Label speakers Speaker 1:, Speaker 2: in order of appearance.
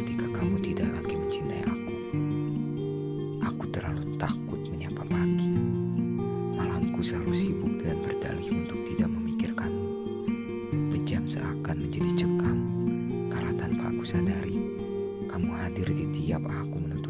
Speaker 1: ketika kamu tidak lagi mencintai aku. Aku terlalu takut menyapa pagi. Malamku selalu sibuk dengan berdalih untuk tidak memikirkan. Pejam seakan menjadi cekam, karena tanpa aku sadari, kamu hadir di tiap aku menutup